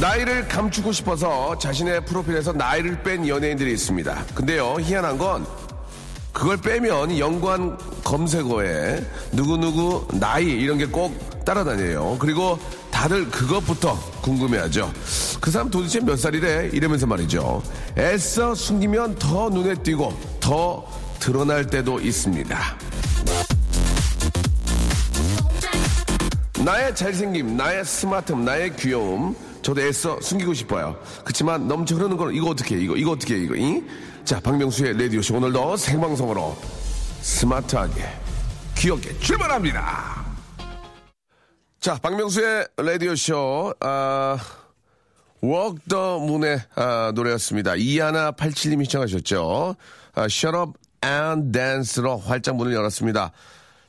나이를 감추고 싶어서 자신의 프로필에서 나이를 뺀 연예인들이 있습니다. 근데요, 희한한 건 그걸 빼면 연관 검색어에 누구누구 나이 이런 게 꼭 따라다녀요. 그리고 다들 그것부터 궁금해하죠. 그 사람 도대체 몇 살이래? 이러면서 말이죠. 애써 숨기면 더 눈에 띄고 더 드러날 때도 있습니다. 나의 잘생김, 나의 스마트함, 나의 귀여움. 저도 애써 숨기고 싶어요. 그렇지만 넘쳐 흐르는 건 이거 어떻게 해, 이거 이거 어떻게 해, 이거 이? 자 박명수의 라디오쇼 오늘도 생방송으로 스마트하게 귀엽게 출발합니다. 자 박명수의 라디오 쇼 아 Walk the Moon의 아, 노래였습니다. 이하나 87님이 시청하셨죠. 아, Shut Up and Dance로 활짝 문을 열었습니다.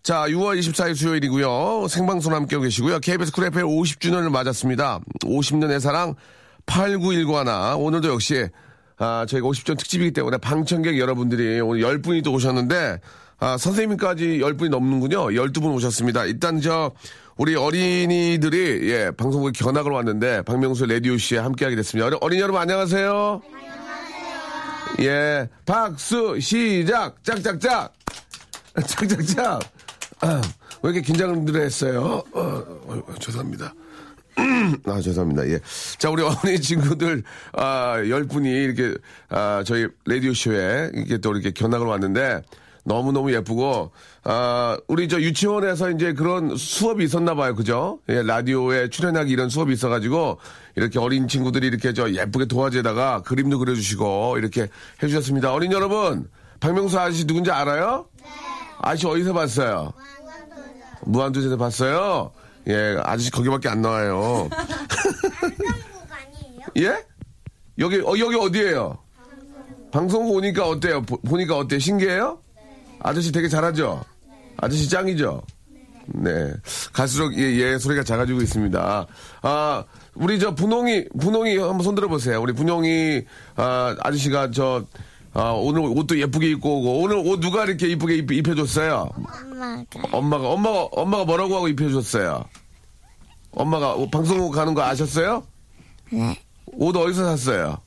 자, 6월 24일 수요일이고요. 생방송 함께하고 계시고요. KBS 쿨 FM 50주년을 맞았습니다. 50년의 사랑 8919 오늘도 역시 아, 저희가 50전 특집이기 때문에 방청객 여러분들이 오늘 10분이 또 오셨는데 아, 선생님까지 10분이 넘는군요. 12분 오셨습니다. 일단 저 우리 어린이들이 예, 방송국에 견학을 왔는데 박명수 라디오 씨에 함께하게 됐습니다. 어린, 어린이 여러분 안녕하세요. 예, 박수 시작 짝짝짝 짝짝짝 아, 왜 이렇게 긴장을 했어요? 어, 어, 죄송합니다. 아, 죄송합니다. 예. 자, 우리 어린이 친구들, 아, 열 분이 이렇게, 아, 저희 라디오쇼에 이렇게 또 이렇게 견학을 왔는데, 너무너무 예쁘고, 아, 우리 저 유치원에서 이제 그런 수업이 있었나 봐요. 그죠? 예, 라디오에 출연하기 이런 수업이 있어가지고, 이렇게 어린 친구들이 이렇게 저 예쁘게 도화지에다가 그림도 그려주시고, 이렇게 해주셨습니다. 어린 여러분, 박명수 아저씨 누군지 알아요? 네. 아저씨 어디서 봤어요? 무한도전에서 봤어요? 예, 아저씨 거기밖에 안 나와요. 예? 여기, 어, 여기 어디예요? 방송국 오니까 어때요? 보, 보니까 어때요? 신기해요? 아저씨 되게 잘하죠? 아저씨 짱이죠? 네. 갈수록 예, 예, 소리가 작아지고 있습니다. 아, 우리 저 분홍이, 분홍이 한번 손 들어 보세요. 우리 분홍이, 아, 아저씨가 저, 아, 오늘 옷도 예쁘게 입고 오고, 오늘 옷 누가 이렇게 이쁘게 입, 입혀줬어요? 엄마가. 엄마가, 엄마가, 엄마가 뭐라고 하고 입혀줬어요? 엄마가 옷 방송국 가는 거 아셨어요? 네. 옷 어디서 샀어요?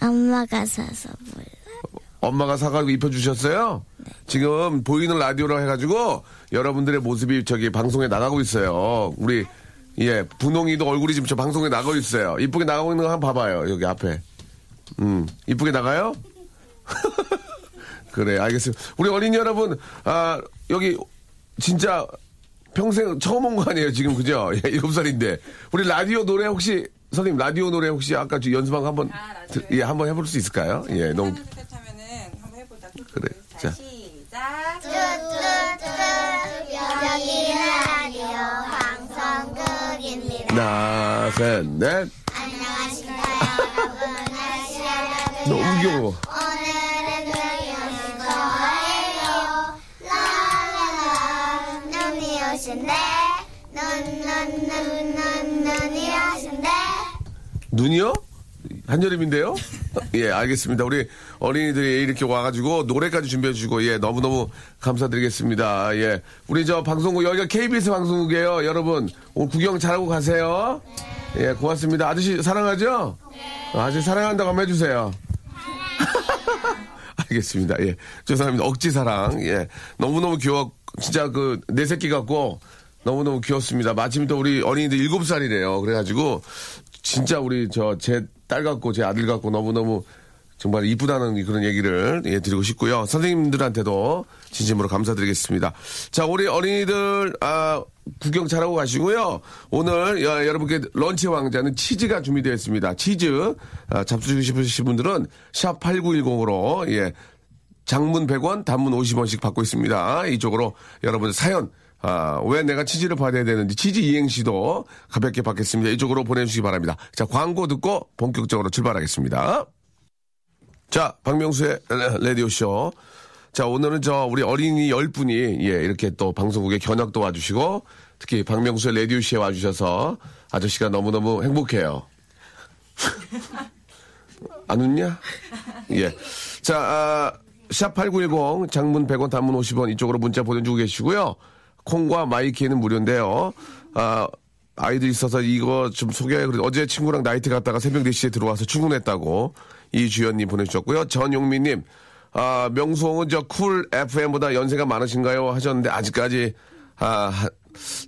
엄마가 사서 몰라. 엄마가 사가지고 입혀주셨어요? 지금 보이는 라디오로 해가지고 여러분들의 모습이 저기 방송에 나가고 있어요. 우리, 예, 분홍이도 얼굴이 지금 저 방송에 나가고 있어요. 이쁘게 나가고 있는 거 한번 봐봐요. 여기 앞에. 음, 이쁘게 나가요? 그래, 알겠습니다. 우리 어린이 여러분, 아, 여기 진짜 평생 처음 온 거 아니에요, 지금, 그죠? 예, 일곱 살인데. 우리 라디오 노래 혹시, 선생님, 라디오 노래 혹시 아까 저 연습한 거 한번, 드- 예, 한번 해볼 수 있을까요? 예, 너무, 하면은 한번 해보자. 그래. 자. 시작. 여기는 라디오 방송국입니다. 하나, 셋, 넷. 안녕 너무 귀여워. 눈이. 눈이요? 한여름인데요? 예, 알겠습니다. 우리 어린이들이 이렇게 와가지고 노래까지 준비해주시고, 예, 너무너무 감사드리겠습니다. 예. 우리 저 방송국, 여기가 KBS 방송국이에요. 여러분, 오늘 구경 잘하고 가세요. 예, 고맙습니다. 아저씨 사랑하죠? 아저씨 사랑한다고 한번 해주세요. 알겠습니다. 예. 죄송합니다. 억지 사랑. 예. 너무너무 귀여워. 진짜 그, 내 새끼 같고, 너무너무 귀엽습니다. 마침 또 우리 어린이들 일곱 살이래요. 그래가지고, 진짜 우리 저, 제 딸 같고, 제 아들 같고, 너무너무 정말 이쁘다는 그런 얘기를 예, 드리고 싶고요. 선생님들한테도 진심으로 감사드리겠습니다. 자, 우리 어린이들, 아, 구경 잘하고 가시고요. 오늘 야, 여러분께 런치 왕자는 치즈가 준비되어 있습니다. 치즈 아, 잡수시고 싶으신 분들은 샵 8910으로 예, 장문 100원, 단문 50원씩 받고 있습니다. 이쪽으로 여러분 사연 아, 왜 내가 치즈를 받아야 되는지 치즈 이행시도 가볍게 받겠습니다. 이쪽으로 보내주시기 바랍니다. 자, 광고 듣고 본격적으로 출발하겠습니다. 자, 박명수의 라디오쇼. 자, 오늘은 저 우리 어린이 열 분이 예, 이렇게 또 방송국에 견학도 와주시고 특히 박명수의 라디오쇼에 와주셔서 아저씨가 너무너무 행복해요. 안 웃냐? 예. 자, 아, 샵8910 장문 100원 단문 50원 이쪽으로 문자 보내주고 계시고요. 콩과 마이케이는 무료인데요. 아, 아이들 있어서 이거 좀 소개해. 어제 친구랑 나이트 갔다가 새벽 4시에 들어와서 출근했다고 이주연님 보내주셨고요. 전용민님, 아, 명수홍은 저 쿨 FM보다 연세가 많으신가요? 하셨는데 아직까지 아,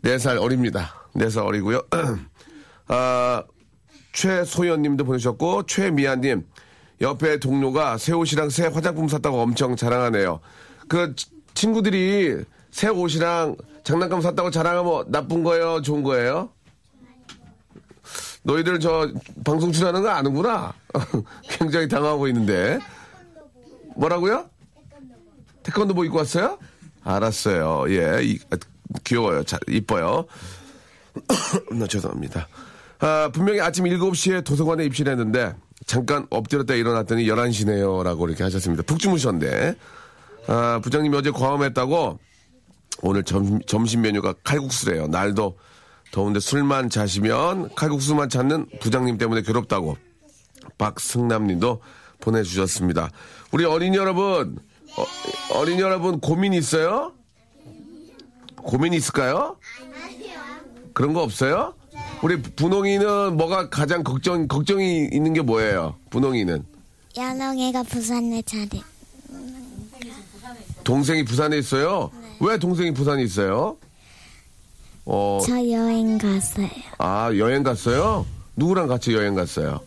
4살 어립니다. 4살 어리고요. 아, 최소연 님도 보내주셨고, 최미아 님, 옆에 동료가 새 옷이랑 새 화장품 샀다고 엄청 자랑하네요. 그 치- 친구들이 새 옷이랑 장난감 샀다고 자랑하면 나쁜 거예요? 좋은 거예요? 너희들 저 방송 출연하는 거 아는구나? 굉장히 당하고 있는데. 뭐라고요? 태권도복 입고 왔어요? 알았어요. 예, 이- 아, 귀여워요. 자, 이뻐요. 나 죄송합니다. 아, 분명히 아침 7시에 도서관에 입실을 했는데 잠깐 엎드렸다 일어났더니 11시네요. 라고 이렇게 하셨습니다. 푹 주무셨네. 아, 부장님이 어제 과음했다고 오늘 점, 점심 메뉴가 칼국수래요. 날도 더운데 술만 자시면 칼국수만 찾는 부장님 때문에 괴롭다고 박승남 님도 보내주셨습니다. 우리 어린이 여러분, 어, 어린이 여러분 고민 있어요? 고민 있을까요? 그런 거 없어요? 우리 분홍이는 뭐가 가장 걱정, 걱정이 있는 게 뭐예요? 분홍이는. 연홍이가 부산에 자리. 동생이 부산에 있어요? 왜 동생이 부산에 있어요? 어, 저 여행 갔어요. 아, 여행 갔어요? 누구랑 같이 여행 갔어요?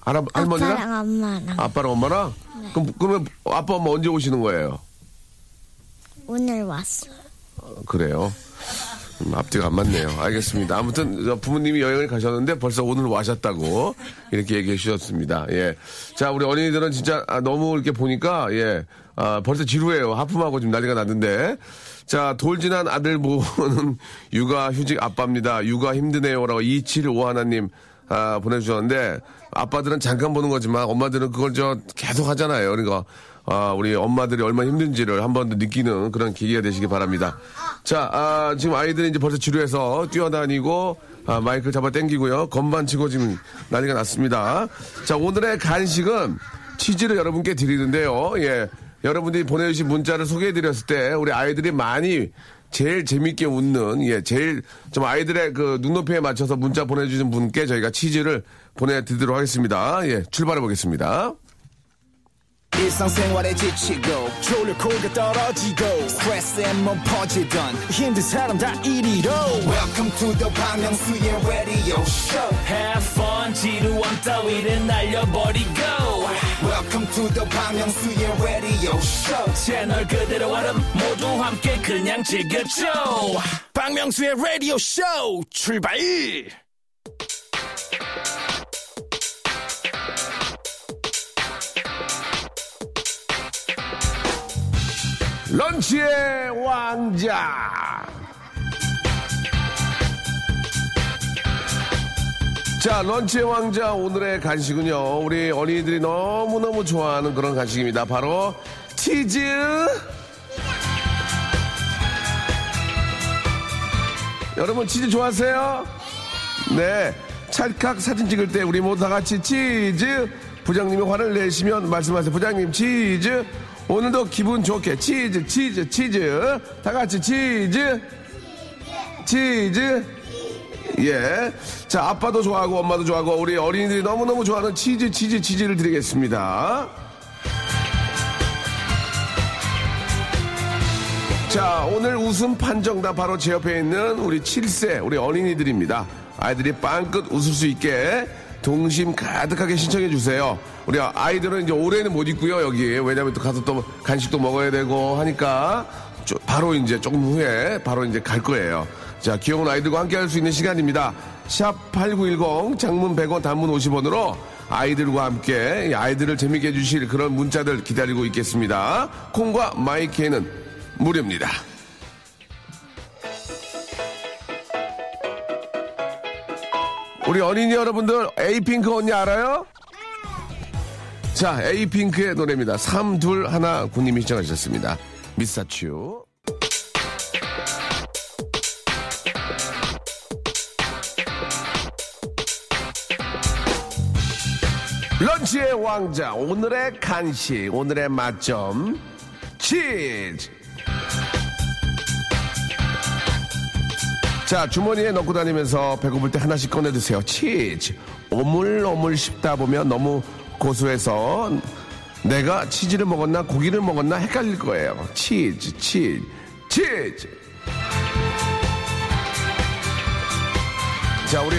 할아, 할머니랑? 아빠랑 엄마랑 아빠랑 엄마랑? 그럼, 그러면 아빠, 엄마 언제 오시는 거예요? 오늘 왔어요. 그래요. 음, 앞뒤가 안 맞네요. 알겠습니다. 아무튼 저 부모님이 여행을 가셨는데 벌써 오늘 와셨다고 이렇게 얘기해 주셨습니다. 예. 자, 우리 어린이들은 진짜 아, 너무 이렇게 보니까 예. 아, 벌써 지루해요. 하품하고 지금 난리가 났는데. 자, 돌진한 아들 보는 육아 휴직 아빠입니다. 육아 힘드네요라고 275 하나님 아, 보내주셨는데 아빠들은 잠깐 보는 거지만 엄마들은 그걸 저 계속 하잖아요. 그러니까 아, 우리 엄마들이 얼마나 힘든지를 한 번 더 느끼는 그런 계기가 되시기 바랍니다. 자, 아, 지금 아이들이 이제 벌써 지루해서 뛰어다니고 아, 마이크 잡아 당기고요. 건반 치고 지금 난리가 났습니다. 자, 오늘의 간식은 치즈를 여러분께 드리는데요. 예. 여러분들이 보내주신 문자를 소개해드렸을 때 우리 아이들이 많이 제일 재밌게 웃는, 예, 제일 좀 아이들의 그 눈높이에 맞춰서 문자 보내주신 분께 저희가 치즈를 보내드리도록 하겠습니다. 예, 출발해 보겠습니다. 지치고, 떨어지고, 퍼지던, welcome to the Bang radio show Have fun 지루함 따위를 날려버리고 welcome to the Myung-soo's radio show 채널 그대로 얼음 모두 함께 그냥 즐겨줘 박명수의 라디오 쇼 출발 런치의 왕자. 자, 런치의 왕자 오늘의 간식은요. 우리 어린이들이 너무너무 좋아하는 그런 간식입니다. 바로 치즈. 여러분 치즈 좋아하세요? 네. 찰칵 사진 찍을 때 우리 모두 다 같이 치즈. 부장님이 화를 내시면 말씀하세요. 부장님 치즈. 오늘도 기분 좋게 치즈 치즈 치즈. 다 같이 치즈. 치즈. 예. 자, 아빠도 좋아하고 엄마도 좋아하고 우리 어린이들이 너무너무 좋아하는 치즈 치즈 치즈를 드리겠습니다. 자, 오늘 웃음 판정단 바로 제 옆에 있는 우리 7세 우리 어린이들입니다. 아이들이 빵긋 웃을 수 있게 동심 가득하게 신청해 주세요. 우리 아이들은 이제 올해는 못 있고요, 여기. 왜냐면 또 가서 또 간식도 먹어야 되고 하니까 저- 바로 이제 조금 후에 바로 이제 갈 거예요. 자, 귀여운 아이들과 함께 할 수 있는 시간입니다. 샵 8910 장문 100원 단문 50원으로 아이들과 함께 아이들을 재밌게 해주실 그런 문자들 기다리고 있겠습니다. 콩과 마이케는 무료입니다. 우리 어린이 여러분들 에이핑크 언니 알아요? 자, 에이핑크의 노래입니다. 3, 2, 1 군님이 시청하셨습니다. 미사츄. 런치의 왕자, 오늘의 간식, 오늘의 맛점, 치즈! 자, 주머니에 넣고 다니면서 배고플 때 하나씩 꺼내 드세요. 치즈. 오물오물 씹다 보면 너무 고소해서 내가 치즈를 먹었나 고기를 먹었나 헷갈릴 거예요. 치즈, 치즈, 치즈. 자, 우리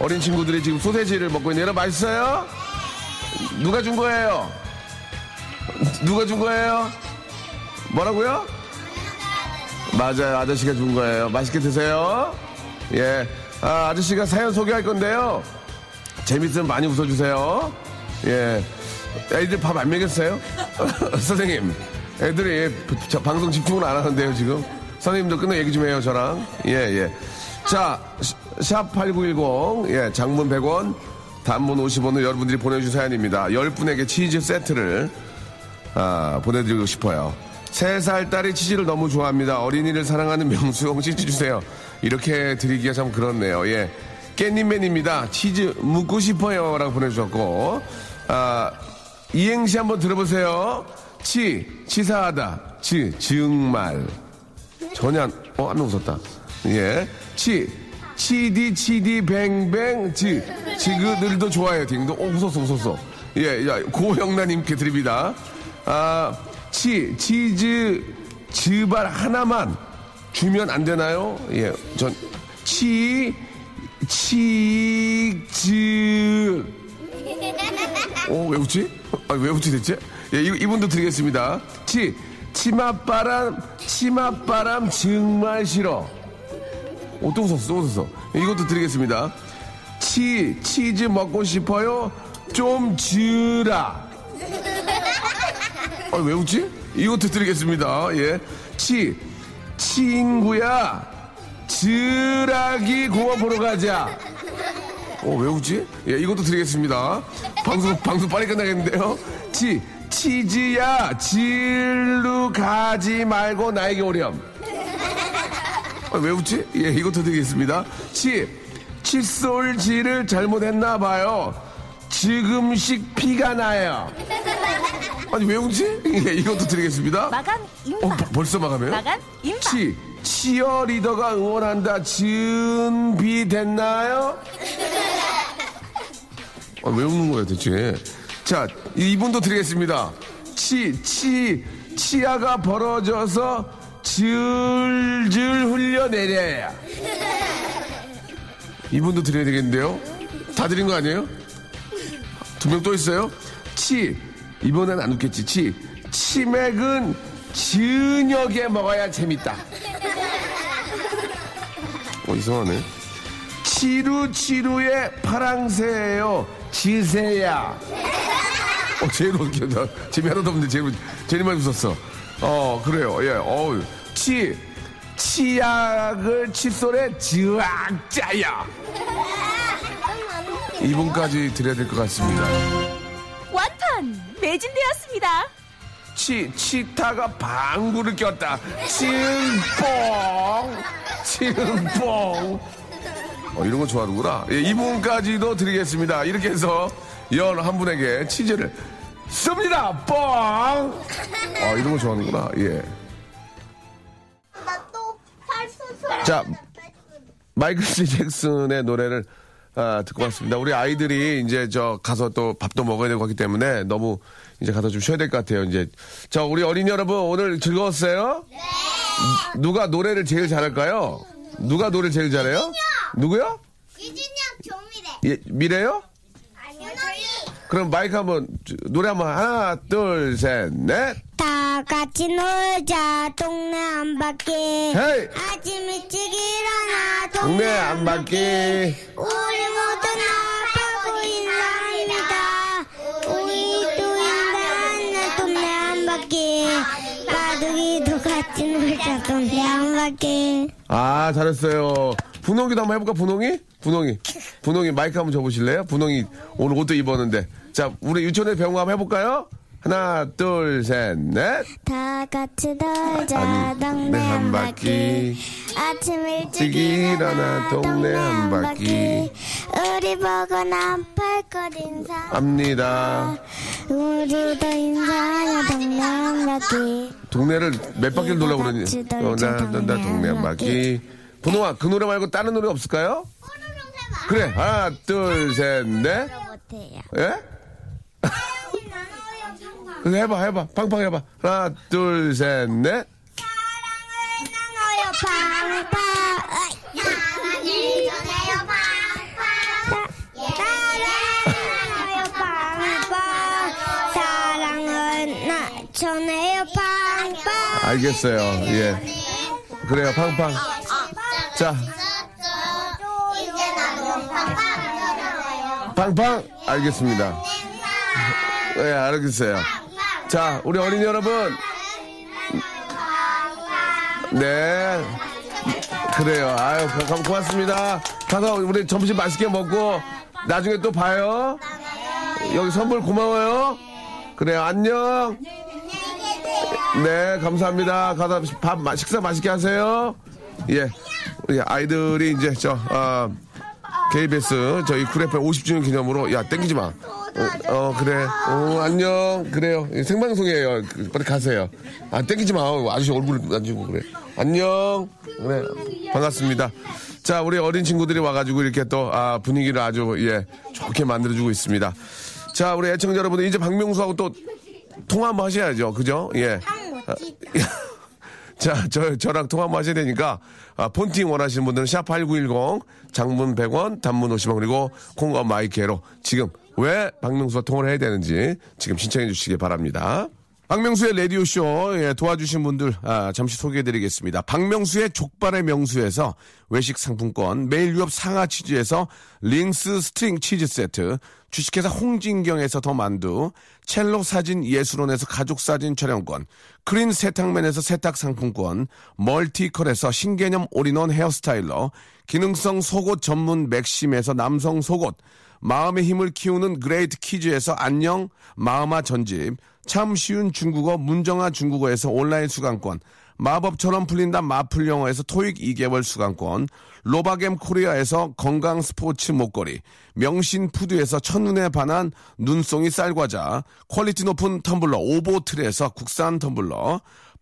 어린 친구들이 지금 소세지를 먹고 있는데 여러분 맛있어요? 누가 준 거예요? 누가 준 거예요? 뭐라고요? 맞아요. 아저씨가 준 거예요. 맛있게 드세요. 예. 아, 아저씨가 사연 소개할 건데요. 재밌으면 많이 웃어주세요. 예. 애들 밥 안 먹였어요? 선생님. 애들이 저 방송 집중을 안 하는데요, 지금. 선생님도 끝내 얘기 좀 해요, 저랑. 예, 예. 자, 샵8910. 예, 장문 100원. 단문 50원을 여러분들이 보내주신 사연입니다. 10분에게 치즈 세트를 아, 보내드리고 싶어요. 세살 딸이 치즈를 너무 좋아합니다. 어린이를 사랑하는 명수형 치즈 주세요. 이렇게 드리기가 참 그렇네요. 예. 깻잎맨입니다. 치즈 묻고 싶어요. 라고 보내주셨고, 아, 이행시 한번 들어보세요. 치, 치사하다. 치, 정말. 전혀 안, 어, 한명 웃었다. 예. 치, 치디, 치디, 뱅뱅, 치. 지그들도 좋아해요. 딩도. 어, 웃었어, 웃었어. 예, 야, 고영란님께 드립니다. 아, 치, 치즈, 즈발 하나만 주면 안 되나요? 예, 전, 치, 치즈. 어, 왜 웃지? 아, 왜 웃지 대체? 예, 이, 이분도 드리겠습니다. 치, 치맛바람, 치맛바람 정말 싫어. 어, 또 웃었어, 또 웃었어. 예, 이것도 드리겠습니다. 치, 치즈 먹고 싶어요? 좀 주라. 아, 왜 웃지? 이것도 드리겠습니다. 예. 치, 친구야, 즈라기 공원 보러 가자. 어, 왜 웃지? 예, 이것도 드리겠습니다. 방송, 방송 빨리 끝나겠는데요. 치, 치즈야, 질루 가지 말고 나에게 오렴. 아, 왜 웃지? 예, 이것도 드리겠습니다. 치, 칫솔질을 잘못했나 봐요. 지금씩 피가 나요. 아니, 왜 웃지? 예, 이것도 드리겠습니다. 마감 어, 임박. 버- 벌써 마감해요? 마감 임박. 치, 치어리더가 응원한다. 준비됐나요? 아, 왜 웃는 거예요, 대체? 자, 이분도 드리겠습니다. 치, 치, 치아가 벌어져서 줄줄 흘려내려야. 이분도 드려야 되겠는데요? 다 드린 거 아니에요? 두 명 또 있어요? 치, 이번엔 안 웃겠지. 치, 치맥은 저녁에 먹어야 재밌다. 어, 이상하네. 치루, 치루의 파랑새예요. 지새야. 어, 제일 웃겨. 재미 하나도 없는데 제일, 제일 많이 웃었어. 어, 그래요. 예, 어우. 치, 치약을 칫솔에 즈악짜야. 이분까지 드려야 될 것 같습니다. 완판 매진되었습니다. 치, 치타가 방구를 꼈다. 칭뽕! 칭뽕! 어, 이런 거 좋아하는구나. 예, 이분까지도 드리겠습니다. 이렇게 해서 연한 분에게 치즈를 씁니다. 뽕! 어, 이런 거 좋아하는구나. 예. 자, 마이클 리 잭슨의 노래를 아, 듣고 왔습니다. 우리 아이들이 이제 저 가서 또 밥도 먹어야 되고 하기 때문에 너무 이제 가서 좀 쉬어야 될 것 같아요. 이제 자 우리 어린이 여러분 오늘 즐거웠어요? 네. 누가 노래를 제일 잘할까요? 누가 노래 를 제일 잘해요? 누구요? 유진이 형 조미래. 예, 미래요? 그럼 마이크 한번 주- 노래 한번 하나 둘 셋 넷. 다 같이 놀자, 동네 한 바퀴. 헤이 아침 일찍 일어나, 동네 한 바퀴. 우리 모두 나가고 인사합니다. 우리도 인사하는 동네 한 바퀴. 바둑이도 같이 놀자, 동네 한 바퀴. 아 잘했어요. 분홍이도 한번 해볼까, 분홍이? 분홍이. 분홍이 마이크 한번 줘보실래요? 분홍이 오늘 옷도 입었는데. 자, 우리 유치원에 배운 거 한번 해볼까요? 하나, 둘, 셋, 넷. 다 같이 놀자 아니, 동네 네, 한한 바퀴. 아침 일찍 일어나 동네 한 바퀴. 우리 보고 남팔것 인사 압니다. 우리도 인사하여 동네 한 바퀴 동네를 몇 바퀴를 돌려고 그러니? 어, 나, 나, 나 동네 한 바퀴. 분홍아, 그 노래 말고 다른 노래 없을까요? 그래, 하나, 둘, 셋, 넷. 못해요 예? 그래, 해봐, 해봐. 팡팡 해봐. 하나, 둘, 셋, 넷. 나눠요 팡팡 사랑을 전해요 팡팡 사랑을 나 전해요 팡팡 알겠어요. 예. 그래요, 팡팡. 자, 팡팡. 알겠습니다. 예, 알겠어요. 자, 우리 어린이 여러분. 네. 그래요. 아유, 고- 고맙습니다. 가서 우리 점심 맛있게 먹고 나중에 또 봐요. 여기 선물 고마워요. 그래요. 안녕. 네, 감사합니다. 가서 밥, 마- 식사 맛있게 하세요. 예. 우리 아이들이 이제 저, 아, KBS 저희 쿨FM 50주년 기념으로 야 땡기지 마. 어, 어, 그래. 어 안녕. 그래요. 예, 생방송이에요. 그, 빨리 가세요. 아 땡기지 마. 아저씨 얼굴 만지고 그래. 안녕. 그래. 반갑습니다. 자 우리 어린 친구들이 와가지고 이렇게 또 아, 분위기를 아주 예 좋게 만들어주고 있습니다. 자 우리 애청자 여러분들 이제 박명수하고 또 통화 한번 하셔야죠. 그죠? 예. 아, 자, 저, 저랑 통화 한번 하셔야 되니까, 아, 폰팅 원하시는 분들은 샵8910, 장문 100원, 단문 50원, 그리고 콩과 마이크로 지금 왜 박명수와 통화를 해야 되는지 지금 신청해 주시기 바랍니다. 박명수의 라디오쇼 예, 도와주신 분들 아, 잠시 소개해드리겠습니다. 박명수의 족발의 명수에서 외식 상품권, 매일 유업 상하 치즈에서 링스 string 치즈 세트, 주식회사 홍진경에서 더 만두, 첼로 사진 예술원에서 가족 사진 촬영권, 크린 세탁맨에서 세탁 상품권, 멀티컬에서 신개념 all-in-one hair styler, 기능성 속옷 전문 맥심에서 남성 속옷, 마음의 힘을 키우는 그레이트 키즈에서 안녕 마음아 전집, 참 쉬운 중국어 문정아 중국어에서 온라인 수강권, 마법처럼 풀린다 마풀 영어에서 토익 2개월 수강권, 로바겜 코리아에서 건강 스포츠 목걸이, 명신 푸드에서 첫눈에 반한 눈송이 쌀과자, 퀄리티 높은 텀블러 오보틀에서 국산 텀블러,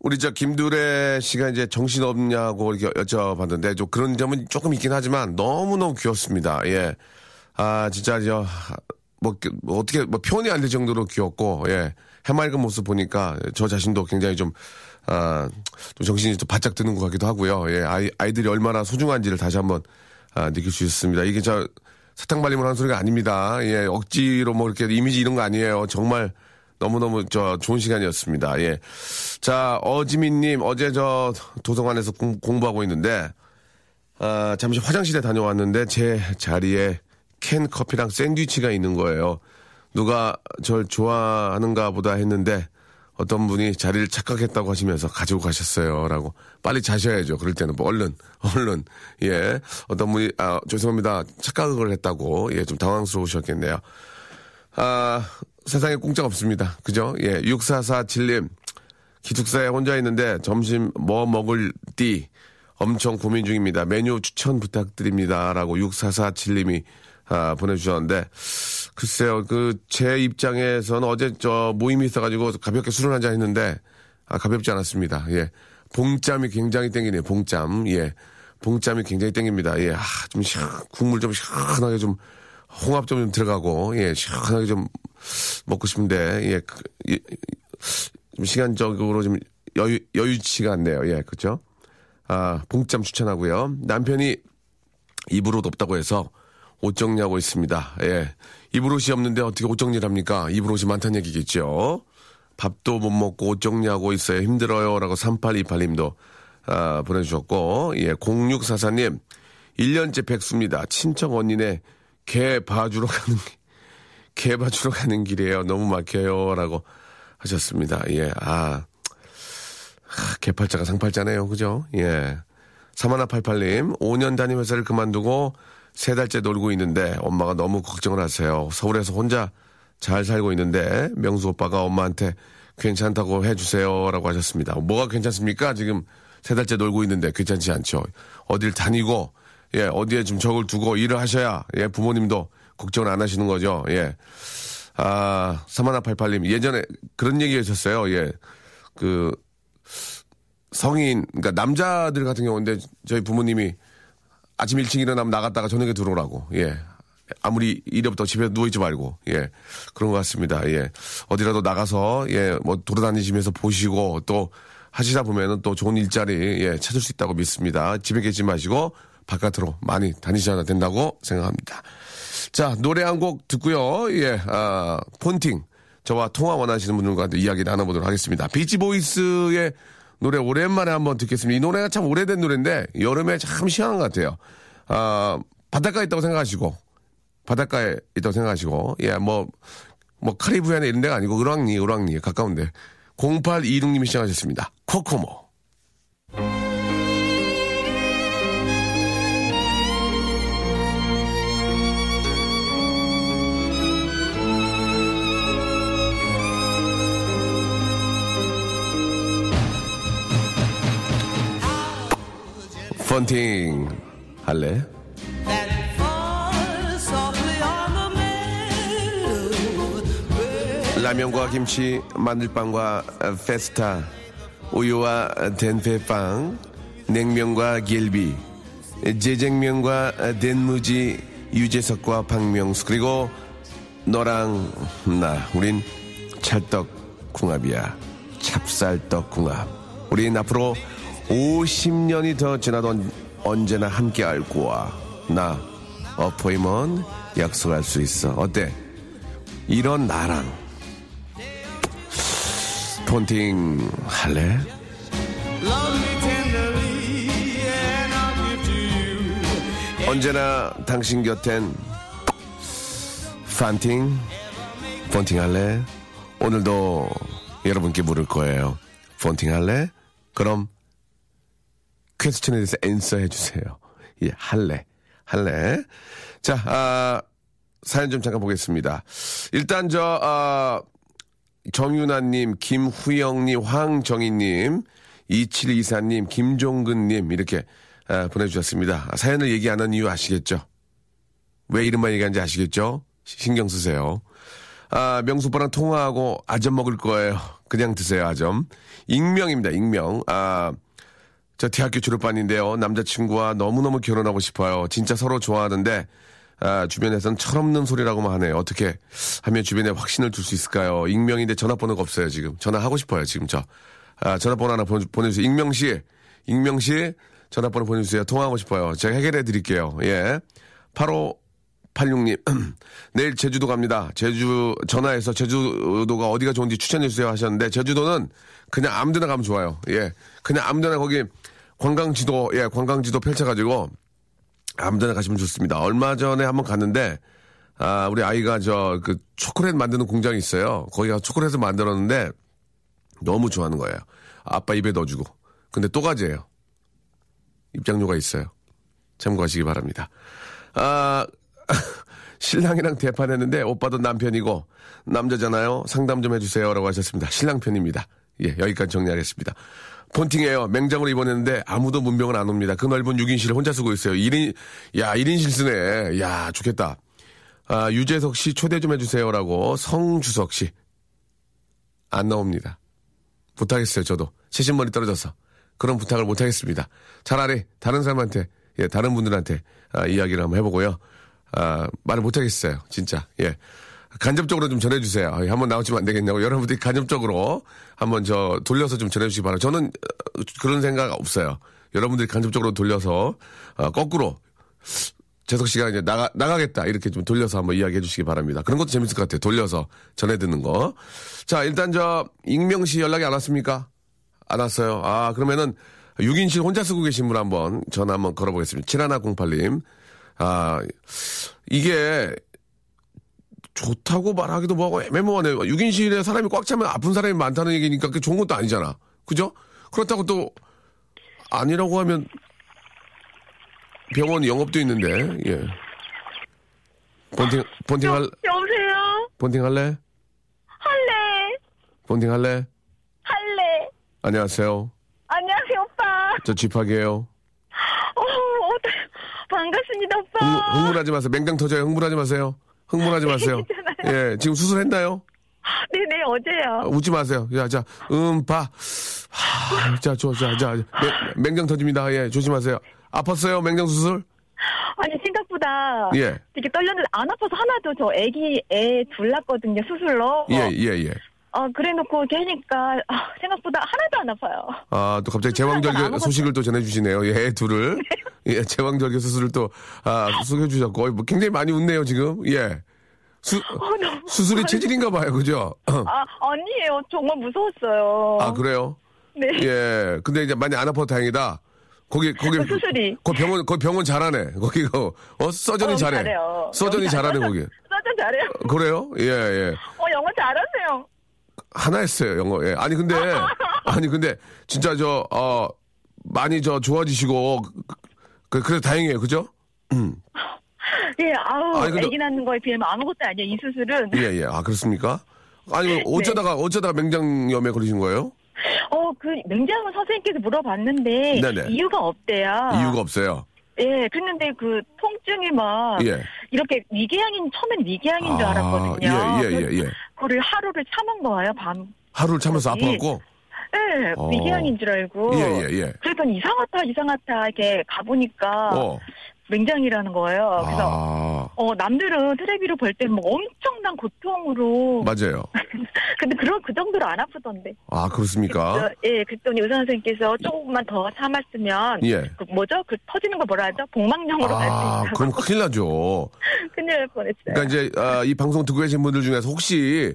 우리 저 김두래 씨가 이제 정신 없냐고 이렇게 여쭤봤는데 좀 그런 점은 조금 있긴 하지만 너무 너무 귀엽습니다. 예. 아, 진짜 저, 뭐, 뭐 어떻게, 뭐 표현이 안 될 정도로 귀엽고, 예. 해맑은 모습 보니까 저 자신도 굉장히 좀, 아, 좀 정신이 좀 바짝 드는 것 같기도 하고요. 예. 아이, 아이들이 얼마나 소중한지를 다시 한번, 아, 느낄 수 있습니다. 이게 저, 사탕 발림을 하는 소리가 아닙니다. 예. 억지로 뭐 이렇게 이미지 이런 거 아니에요. 정말 너무너무 저 좋은 시간이었습니다. 예. 자, 어지민님, 어제 저 도서관에서 공, 공부하고 있는데, 아, 잠시 화장실에 다녀왔는데 제 자리에 캔 커피랑 샌드위치가 있는 거예요. 누가 절 좋아하는가 보다 했는데 어떤 분이 자리를 착각했다고 하시면서 가지고 가셨어요. 라고. 빨리 자셔야죠. 그럴 때는. 뭐 얼른, 얼른. 예. 어떤 분이, 아, 죄송합니다. 착각을 했다고. 예, 좀 당황스러우셨겠네요. 아, 세상에 공짜 없습니다. 그죠? 예, 6447님. 기숙사에 혼자 있는데 점심 뭐 먹을 띠 엄청 고민 중입니다. 메뉴 추천 부탁드립니다. 라고 6447님이 아, 보내주셨는데, 글쎄요, 그, 제 입장에서는 어제 저 모임이 있어가지고 가볍게 술을 한잔 했는데, 아, 가볍지 않았습니다. 예. 봉짬이 굉장히 땡기네요. 봉짬. 예. 봉짬이 굉장히 땡깁니다. 예. 아, 좀 시원, 국물 좀 시원하게 좀, 홍합 좀 들어가고, 예. 시원하게 좀 먹고 싶은데, 예. 그, 예, 좀 시간적으로 좀 여유, 여유치가 않네요. 예. 그죠? 아, 봉짬 추천하고요. 남편이 입으로 덥다고 해서 옷 정리하고 있습니다. 예. 입으로이 없는데 어떻게 옷 정리를 합니까? 입으로이 많다는 얘기겠죠. 밥도 못 먹고 옷 정리하고 있어요. 힘들어요. 라고 3828님도 아, 보내주셨고, 예, 0644님, 1년째 백수입니다. 친척 언니네 개 봐주러 가는, 개 봐주러 가는 길이에요. 너무 막혀요. 라고 하셨습니다. 예, 아, 아 개팔자가 상팔자네요. 그죠? 예. 3188님, 5년 다닌 회사를 그만두고 세 달째 놀고 있는데 엄마가 너무 걱정을 하세요. 서울에서 혼자 잘 살고 있는데 명수 오빠가 엄마한테 괜찮다고 해주세요. 라고 하셨습니다. 뭐가 괜찮습니까? 지금 세 달째 놀고 있는데 괜찮지 않죠. 어딜 다니고, 예, 어디에 좀 적을 두고 일을 하셔야, 예, 부모님도 걱정을 안 하시는 거죠. 예. 아, 사마나팔팔님, 예전에 그런 얘기 하셨어요. 예. 그, 성인, 그러니까 남자들 같은 경우인데 저희 부모님이 아침 일찍 일어나면 나갔다가 저녁에 들어오라고, 예. 아무리 없다고 집에 누워있지 말고, 예. 그런 것 같습니다. 예. 어디라도 나가서, 예, 뭐 돌아다니시면서 보시고 또 하시다 보면은 또 좋은 일자리 예, 찾을 수 있다고 믿습니다. 집에 계지 마시고 바깥으로 많이 다니셔야 된다고 생각합니다. 자, 노래 한 곡 듣고요. 예, 아, 폰팅. 저와 통화 원하시는 분들과 이야기 나눠보도록 하겠습니다. 비치보이스의 노래 오랜만에 한번 듣겠습니다. 이 노래가 참 오래된 노래인데 여름에 참 시원한 것 같아요. 아, 바닷가에 있다고 생각하시고 바닷가에 있다고 생각하시고 예, 뭐, 뭐 카리브해나 이런 데가 아니고 을왕리, 을왕리 가까운데 0826님이 시작하셨습니다. 코코모. 펀팅 할래? 라면과 김치, 마늘빵과 페스타, 우유와 된페빵, 냉면과 겔비, 재쟁면과 된무지, 유재석과 박명수, 그리고 너랑 나, 우린 찰떡 궁합이야. 찹쌀떡 궁합. 우린 앞으로 50년이 더 지나도 언제나 함께 할 거야. 나, 어포이먼 약속할 수 있어. 어때? 이런 나랑 폰팅 할래? 언제나 당신 곁엔 판팅 폰팅 할래? 오늘도 여러분께 물을 거예요. 폰팅 할래? 그럼 퀘스천에 대해서 앤서 해주세요. 예, 할래. 할래. 자, 아, 사연 좀 잠깐 보겠습니다. 일단 저, 아, 정윤아님, 김후영님, 황정희님, 2724님, 김종근님, 이렇게 아, 보내주셨습니다. 사연을 얘기 안 한 이유 아시겠죠? 왜 이름만 얘기하는지 아시겠죠? 신경 쓰세요. 아, 명수빠랑 통화하고 아점 먹을 거예요. 그냥 드세요, 아점. 익명입니다, 익명. 아, 저 대학교 졸업반인데요. 남자친구와 너무너무 결혼하고 싶어요. 진짜 서로 좋아하는데, 아, 주변에서는 철없는 소리라고만 하네요. 어떻게 하면 주변에 확신을 둘 수 있을까요? 익명인데 전화번호가 없어요, 지금. 전화하고 싶어요, 지금 저. 아, 전화번호 하나 보, 내 주세요 익명 씨, 익명 씨, 전화번호 보내주세요. 통화하고 싶어요. 제가 해결해 드릴게요. 예. 8586님, 내일 제주도 갑니다. 제주, 전화해서 제주도가 어디가 좋은지 추천해 주세요 하셨는데, 제주도는 그냥 아무 데나 가면 좋아요. 예. 그냥 아무 데나 거기 관광지도, 예, 관광지도 펼쳐가지고, 아무 데나 가시면 좋습니다. 얼마 전에 한번 갔는데 아, 우리 아이가 저 그 초콜릿 만드는 공장이 있어요. 거기가 초콜릿을 만들었는데 너무 좋아하는 거예요. 아빠 입에 넣어주고. 근데 또 가지예요. 입장료가 있어요. 참고하시기 바랍니다. 아, 신랑이랑 대판했는데 오빠도 남편이고 남자잖아요. 상담 좀 해주세요라고 하셨습니다. 신랑 편입니다. 예, 여기까지 정리하겠습니다. 폰팅이에요. 맹장으로 입원했는데 아무도 문병을 안 옵니다. 그 넓은 6인실을 혼자 쓰고 있어요. 1인, 야, 1인실 쓰네. 야, 좋겠다. 아, 유재석 씨 초대 좀 해주세요라고 성주석 씨. 안 나옵니다. 부탁했어요, 저도. 최신머리 떨어져서. 그런 부탁을 못 하겠습니다. 차라리 다른 사람한테, 예, 다른 분들한테 아, 이야기를 한번 해보고요. 아, 말을 못 하겠어요. 진짜. 예. 간접적으로 좀 전해주세요. 한번 나오시면 안 되겠냐고. 여러분들이 간접적으로 한번 저 돌려서 좀 전해주시기 바랍니다. 저는 어, 그런 생각 없어요. 여러분들이 간접적으로 돌려서 어, 거꾸로 재석 씨가 이제 나가 나가겠다 이렇게 좀 돌려서 한번 이야기해 주시기 바랍니다. 그런 것도 재밌을 것 같아요. 돌려서 전해 듣는 거. 자 일단 저 익명 씨 연락이 안 왔습니까? 안 왔어요. 아 그러면은 6인실 혼자 쓰고 계신 분 한번 전화 한번 걸어보겠습니다. 7108님. 아 이게 좋다고 말하기도 뭐하고 애매모호하네요. 6인실에 사람이 꽉 차면 아픈 사람이 많다는 얘기니까 그게 좋은 것도 아니잖아. 그죠? 그렇다고 또 아니라고 하면 병원 영업도 있는데, 예. 본팅, 본팅 할, 여보세요? 본팅 할래? 할래. 본팅 할래? 할래. 안녕하세요. 안녕하세요, 오빠. 저 쥐팍이에요. 어, 어떡- 반갑습니다, 오빠. 흥, 흥분 하지 마세요. 맹장 터져요. 흥분하지 마세요. 흥분하지 마세요. 예, 지금 수술했나요? 네네, 어제요. 아, 웃지 마세요. 야, 자, 음, 봐. 하, 자, 저, 자, 자, 맹, 맹장 터집니다. 예, 조심하세요. 아팠어요, 맹장 수술? 아니, 생각보다 예. 되게 떨렸는데 안 아파서 하나도 저 애기 애 둘 낳거든요, 수술로. 예, 예, 예. 어, 그래 놓고 이렇게 하니까 아, 생각보다 하나도 안 아파요. 아, 또 갑자기 제왕절개 소식을 또 전해주시네요. 예, 애 둘을. 예, 제왕절개 수술을 또, 아, 소개해주셨고, 뭐 굉장히 많이 웃네요, 지금. 예. 수, 어, 수술이 체질인가 봐요, 그죠? 아, 아니에요. 정말 무서웠어요. 아, 그래요? 네. 예. 근데 이제 많이 안 아파도 다행이다. 거기, 거기. 그 수술이. 거 병원, 거 병원 잘하네. 거기, 거, 어, 서전이 어, 잘해. 잘해요. 서전이 잘하네. 거기. 서전 잘해요. 그래요? 예, 예. 어, 영어 잘하세요. 하나 했어요, 영어. 예. 아니, 근데, 아니, 근데, 진짜 저, 어, 많이 저 좋아지시고, 그, 그래 다행이에요. 그죠? 예, 아우, 아니, 근데- 애기 낳는 거에 비하면 아무것도 아니에요. 이 수술은. 예, 예. 아, 그렇습니까? 아니, 네. 어쩌다가, 어쩌다가 맹장염에 걸리신 거예요? 어, 그 맹장은 선생님께서 물어봤는데 네네. 이유가 없대요. 이유가 없어요. 예, 그랬는데 그 통증이 막 예. 이렇게 미개양인 처음엔 미개양인 줄 아, 알았거든요. 예, 예, 예, 예. 그거를 하루를 참은 거예요, 밤. 하루를 참아서. 아파갖고? 예, 어. 미개양인 줄 알고. 예, 예, 예. 그랬더니 이상하다, 이상하다 이렇게 가보니까 어. 맹장이라는 거예요. 그래서 아, 어 남들은 텔레비로 볼 때 뭐 엄청난 고통으로. 맞아요. 근데 그런 그 정도로 안 아프던데. 아, 그렇습니까? 그래서, 예, 그랬더니 의사 선생님께서 조금만 더 참았으면 예. 그 뭐죠? 그 터지는 거 뭐라 하죠? 복막령으로 갈수 아, 있다고. 그럼 큰일 나죠. 큰일 날 뻔했어요. 그러니까 이제 아, 이 방송 듣고 계신 분들 중에서 혹시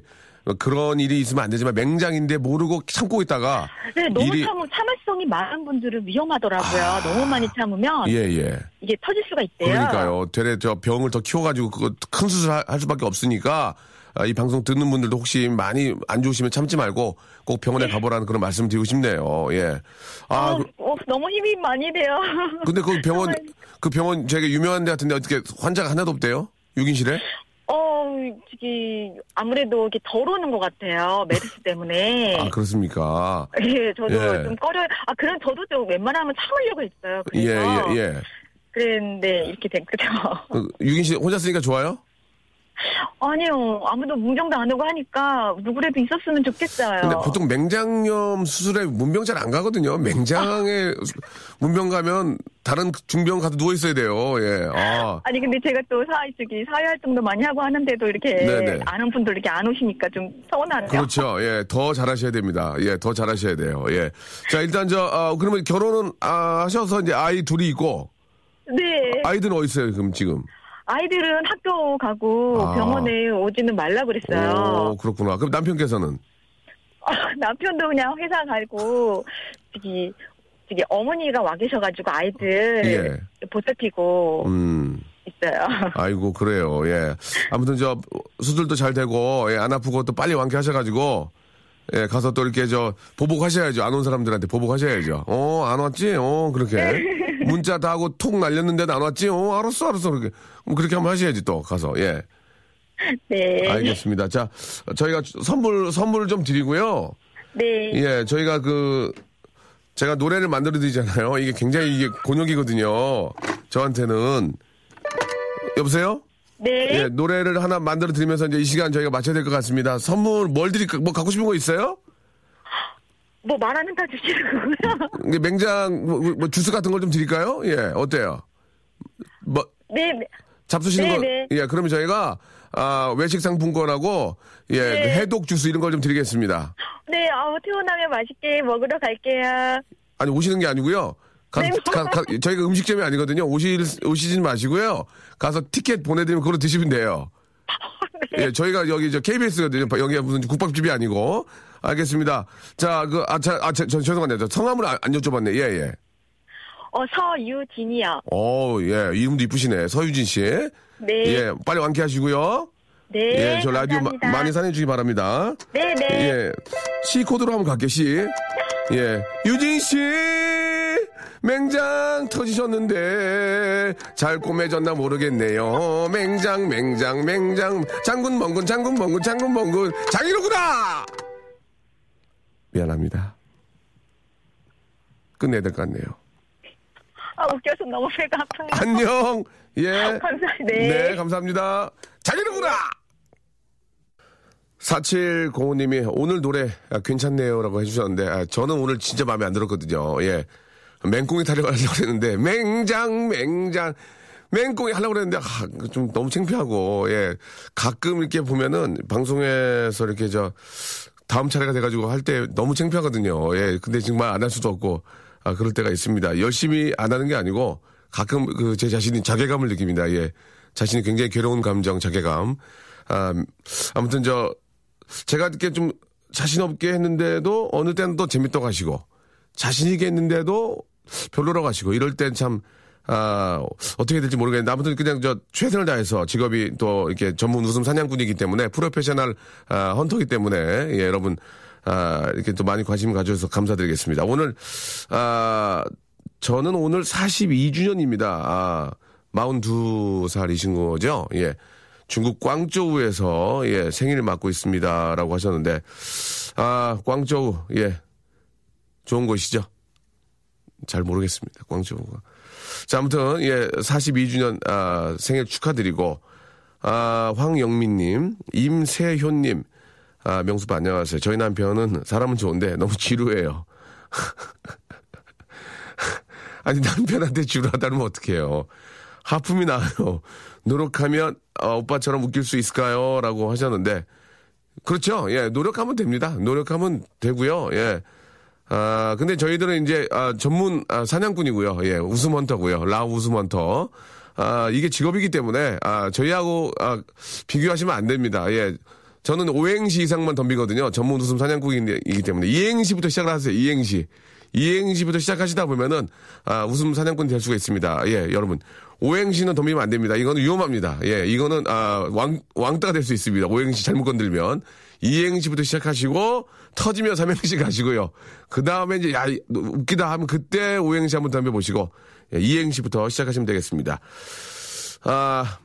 그런 일이 있으면 안 되지만 맹장인데 모르고 참고 있다가 네, 너무 일이 참 참을성이 많은 분들은 위험하더라고요. 너무 많이 참으면 예, 예. 이게 터질 수가 있대요. 그러니까요. 되레 저 병을 더 키워가지고 그거 큰 수술 할- 할 수밖에 없으니까 아, 이 방송 듣는 분들도 혹시 많이 안 좋으시면 참지 말고 꼭 병원에 가보라는 그런 말씀 드리고 싶네요. 예. 아, 어, 그- 어, 너무 힘이 많이 돼요. 근데 그 병원, 정말. 그 병원 되게 유명한 데 같은데 어떻게 환자가 하나도 없대요? 6인실에? 어, 저기 아무래도 이렇게 덜 오는 것 같아요. 메르스 때문에. 아, 그렇습니까? 예, 저도 예. 좀 꺼려. 아, 그럼 저도 좀 웬만하면 참으려고 했어요. 예, 그래서 예, 예. 그랬는데 이렇게 된 거죠. 그 6인실 혼자 쓰니까 좋아요? 아니요, 아무도 문경도 안 오고 하니까 누구라도 있었으면 좋겠어요. 근데 보통 맹장염 수술에 문병 잘 안 가거든요. 맹장에 문병 가면 다른 중병 가서 누워 있어야 돼요. 예. 아. 아니 근데 제가 또 사회 저기 사회 활동도 많이 하고 하는데도 이렇게 네네. 아는 분들 이렇게 안 오시니까 좀 서운하네요. 그렇죠. 예. 더 잘하셔야 됩니다. 예. 더 잘하셔야 돼요. 예. 자, 일단 저, 아, 그러면 결혼은 아, 하셔서 이제 아이 둘이 있고 네. 아이들은 어디 있어요, 그럼 지금? 아이들은 학교 가고 아. 병원에 오지는 말라 그랬어요. 오, 그렇구나. 그럼 남편께서는? 아, 남편도 그냥 회사 가고 저기 저기 어머니가 와 계셔가지고 아이들 예. 보살피고 음. 있어요. 아이고, 그래요. 예. 아무튼 저, 수술도 잘 되고, 예, 안 아프고 또 빨리 완쾌하셔가지고, 예, 가서 또 이렇게 저, 보복하셔야죠. 안 온 사람들한테 보복하셔야죠. 어, 안 왔지? 어, 그렇게. 문자 다 하고 톡 날렸는데도 안 왔지? 어, 알았어, 알았어. 그렇게. 뭐 그렇게 한번 하셔야지 또, 가서. 예. 네. 알겠습니다. 자, 저희가 선물, 선물 좀 드리고요. 네. 예, 저희가 그, 제가 노래를 만들어 드리잖아요. 이게 굉장히 이게 곤욕이거든요. 저한테는. 여보세요? 네. 예, 노래를 하나 만들어 드리면서 이제 이 시간 저희가 마쳐야 될 것 같습니다. 선물 뭘 드릴까? 뭐 갖고 싶은 거 있어요? 뭐 말하는 다 주시는. 이게 맹장 뭐, 뭐 주스 같은 걸 좀 드릴까요? 예, 어때요? 뭐 네. 네. 잡수시는 네, 거? 네. 예, 그러면 저희가 아, 외식 상품권하고 예, 네. 그 해독 주스 이런 걸 좀 드리겠습니다. 네, 아우, 퇴원하면 맛있게 먹으러 갈게요. 아니 오시는 게 아니고요. 가, 네, 뭐. 가, 가, 저희가 음식점이 아니거든요. 오실, 오시진 마시고요. 가서 티켓 보내드리면 그걸로 드시면 돼요. 예, 저희가 여기 저 KBS거든요. 여기가 무슨 국밥집이 아니고. 알겠습니다. 자, 그, 아, 자, 아, 저, 저, 죄송한데, 저 성함을 안, 안 여쭤봤네. 예, 예. 어, 서유진이요. 오, 예, 이름도 이쁘시네. 서유진 씨. 네. 예, 빨리 완쾌하시고요. 네. 예, 저 라디오 마-. 많이 사랑해주시기 바랍니다. 네, 네. 예. C 코드로 한번 갈게요, C. 예. 유진 씨! 맹장 터지셨는데, 잘 꼬매졌나 모르겠네요. 맹장, 맹장, 맹장. 장군, 멍군, 장군, 멍군, 장군, 멍군. 장이로구나! 미안합니다. 끝내야 될 것 같네요. 아, 웃겨서 너무 배가 아파요. 안녕! 예. 감사합니다. 네. 네, 감사합니다. 장이로구나! 4705님이 오늘 노래 아, 괜찮네요라고 해주셨는데 아, 저는 오늘 진짜 마음에 안 들었거든요. 예. 맹꽁이 타령하려고 했는데 맹장 맹장 맹꽁이 하려고 그랬는데 아, 좀 너무 창피하고 예. 가끔 이렇게 보면은 방송에서 이렇게 저 다음 차례가 돼가지고 할 때 너무 창피하거든요. 예. 근데 정말 안 할 수도 없고 아, 그럴 때가 있습니다. 열심히 안 하는 게 아니고 가끔 그 제 자신이 자괴감을 느낍니다. 예. 자신이 굉장히 괴로운 감정, 자괴감. 아, 아무튼 저 제가 이렇게 좀 자신 없게 했는데도 어느 때는 또 재밌다고 하시고 자신 있게 했는데도 별로라고 하시고 이럴 땐 참 아, 어떻게 될지 모르겠는데 아무튼 그냥 저 최선을 다해서 직업이 또 이렇게 전문 웃음 사냥꾼이기 때문에 프로페셔널 아, 헌터기 때문에 예, 여러분 아, 이렇게 또 많이 관심 가져주셔서 감사드리겠습니다. 오늘 아, 저는 오늘 42주년입니다. 아, 42살이신 거죠? 예. 중국 광저우에서 예, 생일을 맞고 있습니다라고 하셨는데 아, 광저우 예. 좋은 곳이죠. 잘 모르겠습니다. 광저우가. 자, 아무튼 예, 42주년 아, 생일 축하드리고 아, 황영민 님, 임세효 님 아, 명수빠 안녕하세요. 저희 남편은 사람은 좋은데 너무 지루해요. 아니 남편한테 지루하다면 어떡해요. 하품이 나요. 노력하면 어, 오빠처럼 웃길 수 있을까요? 라고 하셨는데 그렇죠. 예, 노력하면 됩니다. 노력하면 되고요. 예. 아, 근데 저희들은 이제 아, 전문 아, 사냥꾼이고요. 예, 웃음 헌터고요. 라 웃음 헌터. 아, 이게 직업이기 때문에 아, 저희하고 아, 비교하시면 안 됩니다. 예. 저는 오행시 이상만 덤비거든요. 전문 웃음 사냥꾼이기 때문에 이행시부터 시작을 하세요. 이행시. 이행시부터 시작하시다 보면은 아, 웃음 사냥꾼이 될 수가 있습니다. 예, 여러분. 오행시는 덤비면 안 됩니다. 이거는 위험합니다. 예, 이거는 아, 왕 왕따가 될 수 있습니다. 오행시 잘못 건들면 이행시부터 시작하시고 터지면 삼행시 가시고요. 그 다음에 이제 야 웃기다 하면 그때 오행시 한번 덤벼 보시고 예, 이행시부터 시작하시면 되겠습니다. 아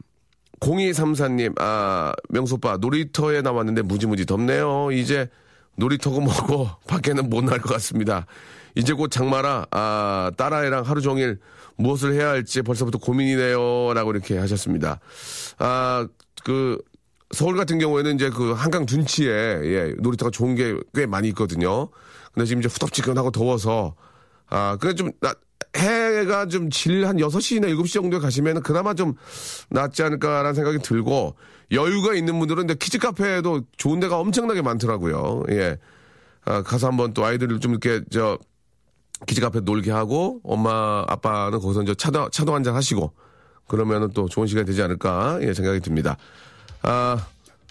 0234님, 아, 명소빠, 놀이터에 나왔는데 무지무지 덥네요. 이제 놀이터고 뭐고 밖에는 못 날 것 같습니다. 이제 곧 장마라, 아, 딸아이랑 하루 종일 무엇을 해야 할지 벌써부터 고민이네요. 라고 이렇게 하셨습니다. 아, 그, 서울 같은 경우에는 이제 그 한강 둔치에, 예, 놀이터가 좋은 게 꽤 많이 있거든요. 근데 지금 이제 후덥지근하고 더워서, 아, 그래 좀, 나, 해가 좀 질 한 6시나 7시 정도에 가시면 그나마 좀 낫지 않을까라는 생각이 들고 여유가 있는 분들은 근데 키즈 카페에도 좋은 데가 엄청나게 많더라고요. 예. 아, 가서 한번 또 아이들을 좀 이렇게 저 키즈 카페 놀게 하고 엄마 아빠는 거기서 이제 차도 차도 한잔 하시고 그러면은 또 좋은 시간이 되지 않을까 예, 생각이 듭니다. 아,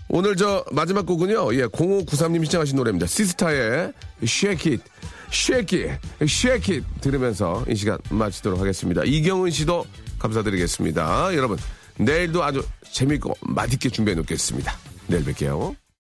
오늘 저 마지막 곡은요. 예, 0593님 신청하신 노래입니다. 시스타의 Shake It. Shake It. Shake It 들으면서 이 시간 마치도록 하겠습니다. 이경은 씨도 감사드리겠습니다. 여러분, 내일도 아주 재밌고 맛있게 준비해 놓겠습니다. 내일 뵐게요.